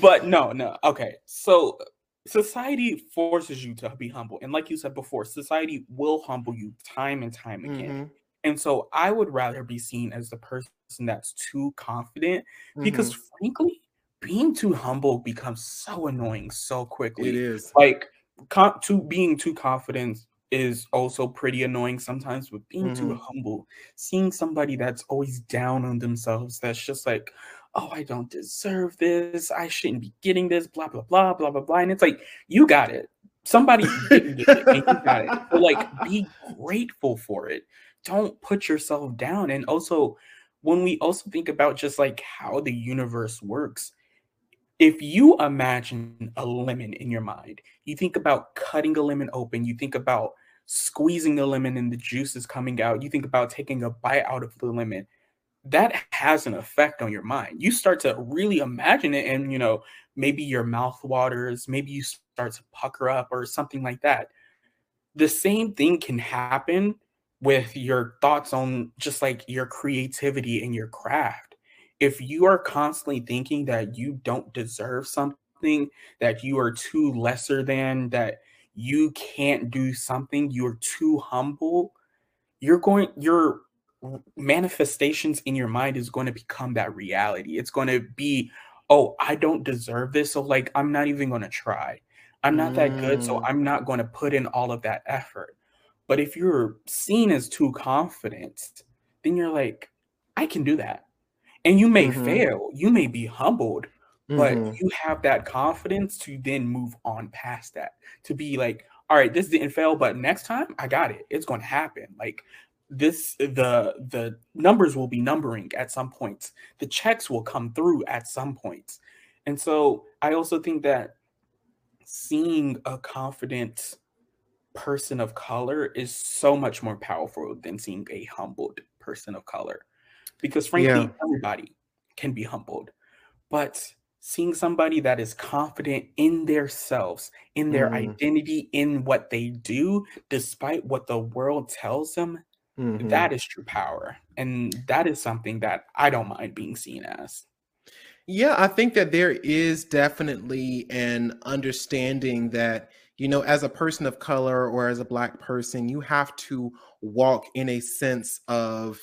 but no, no. Okay. So society forces you to be humble. And like you said before, society will humble you time and time again. Mm-hmm. And so I would rather be seen as the person that's too confident mm-hmm. because frankly, being too humble becomes so annoying so quickly. It is. Like con- to being too confident is also pretty annoying sometimes, but being mm-hmm. too humble, seeing somebody that's always down on themselves, that's just like, oh, I don't deserve this. I shouldn't be getting this, blah, blah, blah, blah, blah, blah. And it's like, you got it. Somebody didn't get it, and you got it. But like, be grateful for it. Don't put yourself down. And also, when we also think about just like how the universe works, if you imagine a lemon in your mind, you think about cutting a lemon open, you think about squeezing the lemon and the juice is coming out, you think about taking a bite out of the lemon, that has an effect on your mind. You start to really imagine it, and you know, maybe your mouth waters, maybe you start to pucker up or something like that. The same thing can happen with your thoughts on just like your creativity and your craft if you are constantly thinking that you don't deserve something, that you are too lesser than, that you can't do something, you're too humble, you're going, your manifestations in your mind is going to become that reality. It's going to be, oh, I don't deserve this. So, like, I'm not even going to try. I'm not mm. that good. So, mm. I'm not going to put in all of that effort. But if you're seen as too confident, then you're like, I can do that and you may mm-hmm. fail you may be humbled but mm-hmm. you have that confidence to then move on past that to be like all right this didn't fail but next time i got it it's going to happen like this the the numbers will be numbering at some points the checks will come through at some points and so i also think that seeing a confident person of color is so much more powerful than seeing a humbled person of color. Because frankly, yeah. everybody can be humbled. But seeing somebody that is confident in themselves, in their mm-hmm. identity, in what they do, despite what the world tells them, mm-hmm. that is true power. And that is something that I don't mind being seen as. Yeah, I think that there is definitely an understanding that, you know, as a person of color or as a Black person, you have to walk in a sense of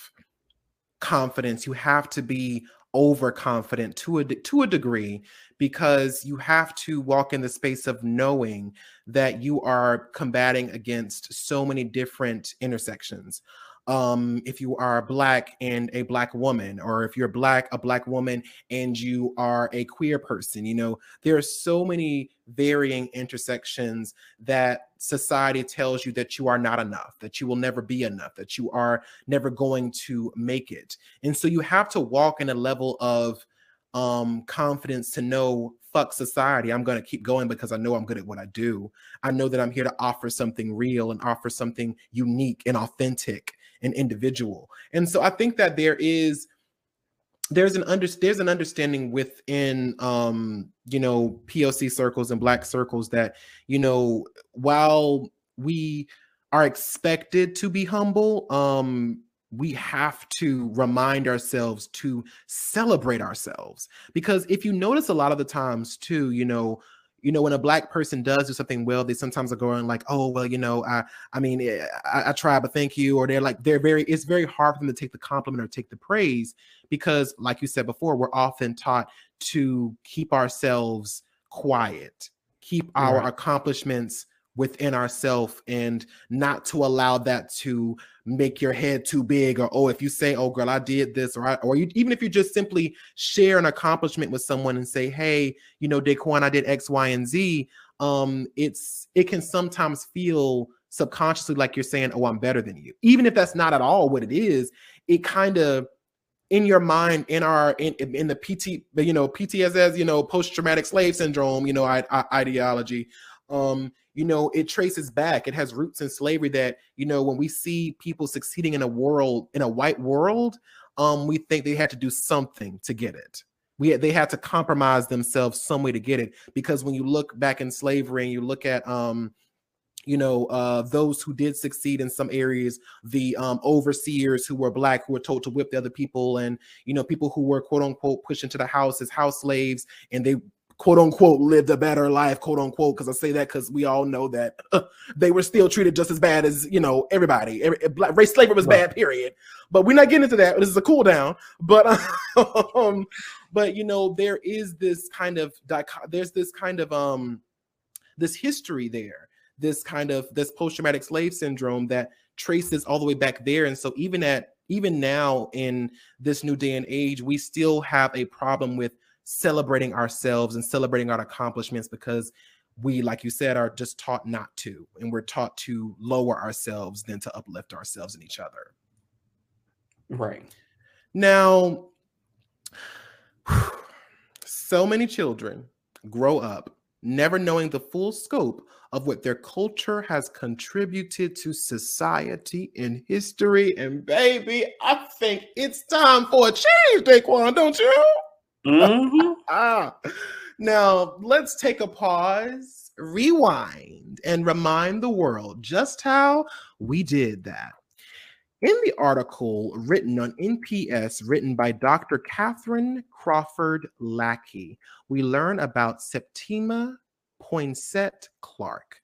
confidence. You have to be overconfident to a to a degree because you have to walk in the space of knowing that you are combating against so many different intersections um, if you are black and a black woman, or if you're black, a black woman, and you are a queer person. You know, there are so many varying intersections that society tells you that you are not enough, that you will never be enough, that you are never going to make it. And so you have to walk in a level of um confidence to know fuck society i'm going to keep going because i know i'm good at what i do i know that i'm here to offer something real and offer something unique and authentic an individual. And so I think that there is there's an under there's an understanding within um you know POC circles and black circles that you know while we are expected to be humble um we have to remind ourselves to celebrate ourselves because if you notice a lot of the times too you know you know, when a black person does do something well, they sometimes are going like, "Oh, well, you know, I, I mean, eh, I, I try, but thank you," or they're like, they're very. It's very hard for them to take the compliment or take the praise because, like you said before, we're often taught to keep ourselves quiet, keep our right. accomplishments within ourselves and not to allow that to make your head too big or oh if you say oh girl i did this or I, or you, even if you just simply share an accomplishment with someone and say hey you know daquon i did x y and z um it's it can sometimes feel subconsciously like you're saying oh i'm better than you even if that's not at all what it is it kind of in your mind in our in, in the pt you know ptss you know post-traumatic slave syndrome you know I, I, ideology um you know it traces back it has roots in slavery that you know when we see people succeeding in a world in a white world um we think they had to do something to get it. We they had to compromise themselves some way to get it because when you look back in slavery and you look at um you know uh those who did succeed in some areas the um overseers who were black who were told to whip the other people and you know people who were quote unquote pushed into the house as house slaves and they quote unquote lived a better life, quote unquote, because I say that because we all know that uh, they were still treated just as bad as you know everybody. Every, black race slavery was right. bad, period. But we're not getting into that. This is a cool down. But um, but you know there is this kind of there's this kind of um this history there, this kind of this post traumatic slave syndrome that traces all the way back there, and so even at even now in this new day and age, we still have a problem with celebrating ourselves and celebrating our accomplishments because we, like you said, are just taught not to. And we're taught to lower ourselves than to uplift ourselves and each other. Right. Now, so many children grow up never knowing the full scope of what their culture has contributed to society and history. And baby, I think it's time for a change, Daquon, don't you? Mm-hmm. ah. Now, let's take a pause, rewind, and remind the world just how we did that. In the article written on NPS, written by Dr. Catherine Crawford Lackey, we learn about Septima Poinsett Clark.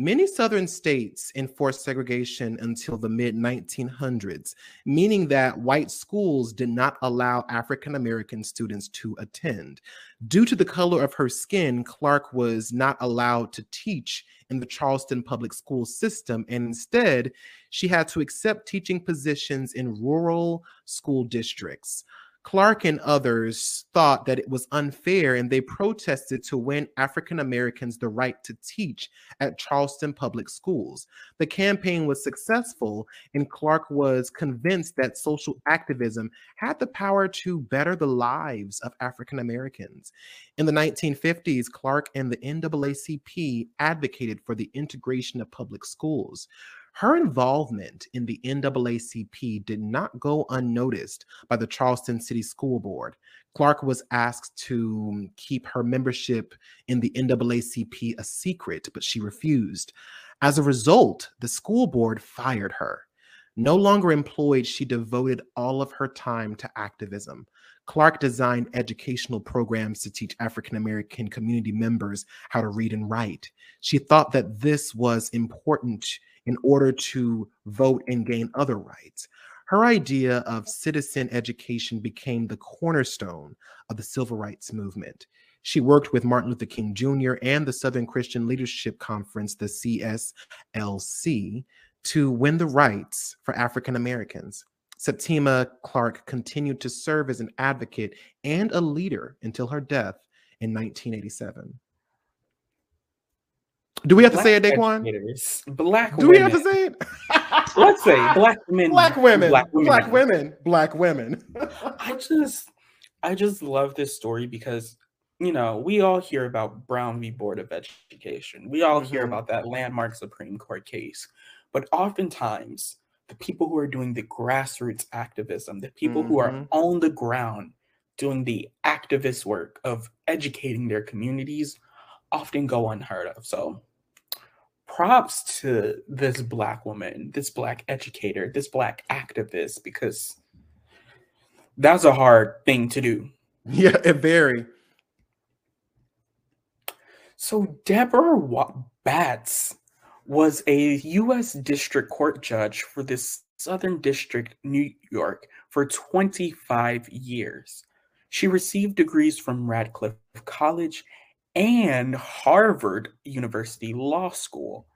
Many Southern states enforced segregation until the mid 1900s, meaning that white schools did not allow African American students to attend. Due to the color of her skin, Clark was not allowed to teach in the Charleston public school system, and instead, she had to accept teaching positions in rural school districts. Clark and others thought that it was unfair and they protested to win African Americans the right to teach at Charleston Public Schools. The campaign was successful, and Clark was convinced that social activism had the power to better the lives of African Americans. In the 1950s, Clark and the NAACP advocated for the integration of public schools. Her involvement in the NAACP did not go unnoticed by the Charleston City School Board. Clark was asked to mm, keep her membership in the NAACP a secret, but she refused. As a result, the school board fired her. No longer employed, she devoted all of her time to activism. Clark designed educational programs to teach African American community members how to read and write. She thought that this was important in order to vote and gain other rights. Her idea of citizen education became the cornerstone of the civil rights movement. She worked with Martin Luther King Jr. and the Southern Christian Leadership Conference, the CSLC, to win the rights for African Americans. Septima Clark continued to serve as an advocate and a leader until her death in 1987. Do we have black to say it, Daquon? Black Do we have to say it? Let's say black women. Black women. Black women. Black women. Black women. I just I just love this story because you know, we all hear about Brown v. Board of Education. We all mm-hmm. hear about that landmark Supreme Court case. But oftentimes, the people who are doing the grassroots activism, the people mm-hmm. who are mm-hmm. on the ground doing the activist work of educating their communities often go unheard of. So props to this black woman, this black educator, this black activist, because that's a hard thing to do. Yeah, it very. So Deborah Batts was a U.S. District Court judge for the Southern District, New York, for 25 years. She received degrees from Radcliffe College and Harvard University Law School.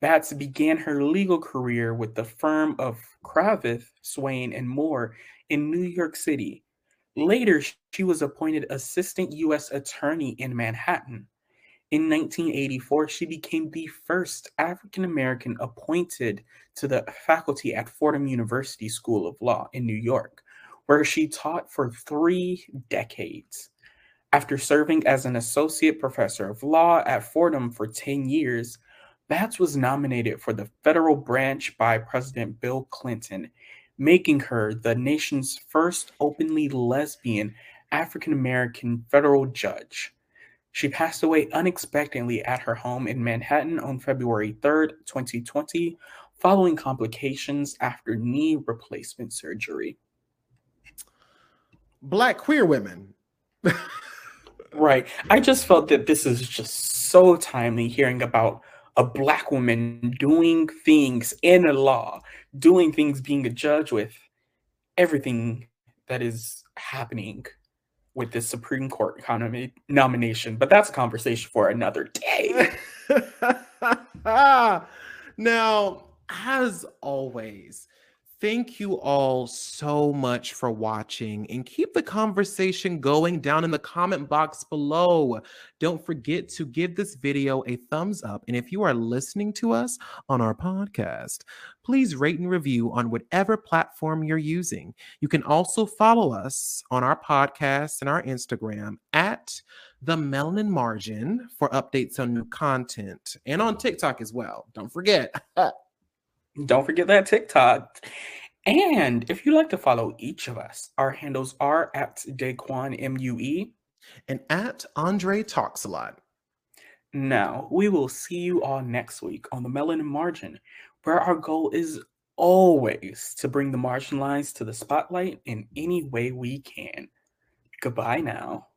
Batts began her legal career with the firm of Cravath, Swaine, and Moore in New York City. Later, she was appointed Assistant U.S. Attorney in Manhattan. In 1984, she became the first African American appointed to the faculty at Fordham University School of Law in New York, where she taught for three decades. After serving as an associate professor of law at Fordham for 10 years, Batts was nominated for the federal branch by President Bill Clinton, making her the nation's first openly lesbian African American federal judge. She passed away unexpectedly at her home in Manhattan on February 3, 2020, following complications after knee replacement surgery. Black queer women. Right. I just felt that this is just so timely hearing about a black woman doing things in a law, doing things being a judge with everything that is happening with this Supreme Court economy nomination. But that's a conversation for another day. now, as always, Thank you all so much for watching and keep the conversation going down in the comment box below. Don't forget to give this video a thumbs up. And if you are listening to us on our podcast, please rate and review on whatever platform you're using. You can also follow us on our podcast and our Instagram at the Melanin Margin for updates on new content and on TikTok as well. Don't forget. Don't forget that TikTok. And if you'd like to follow each of us, our handles are at Daquon MUE and at Andre Talks a Lot. Now, we will see you all next week on the Melanin Margin, where our goal is always to bring the marginalized to the spotlight in any way we can. Goodbye now.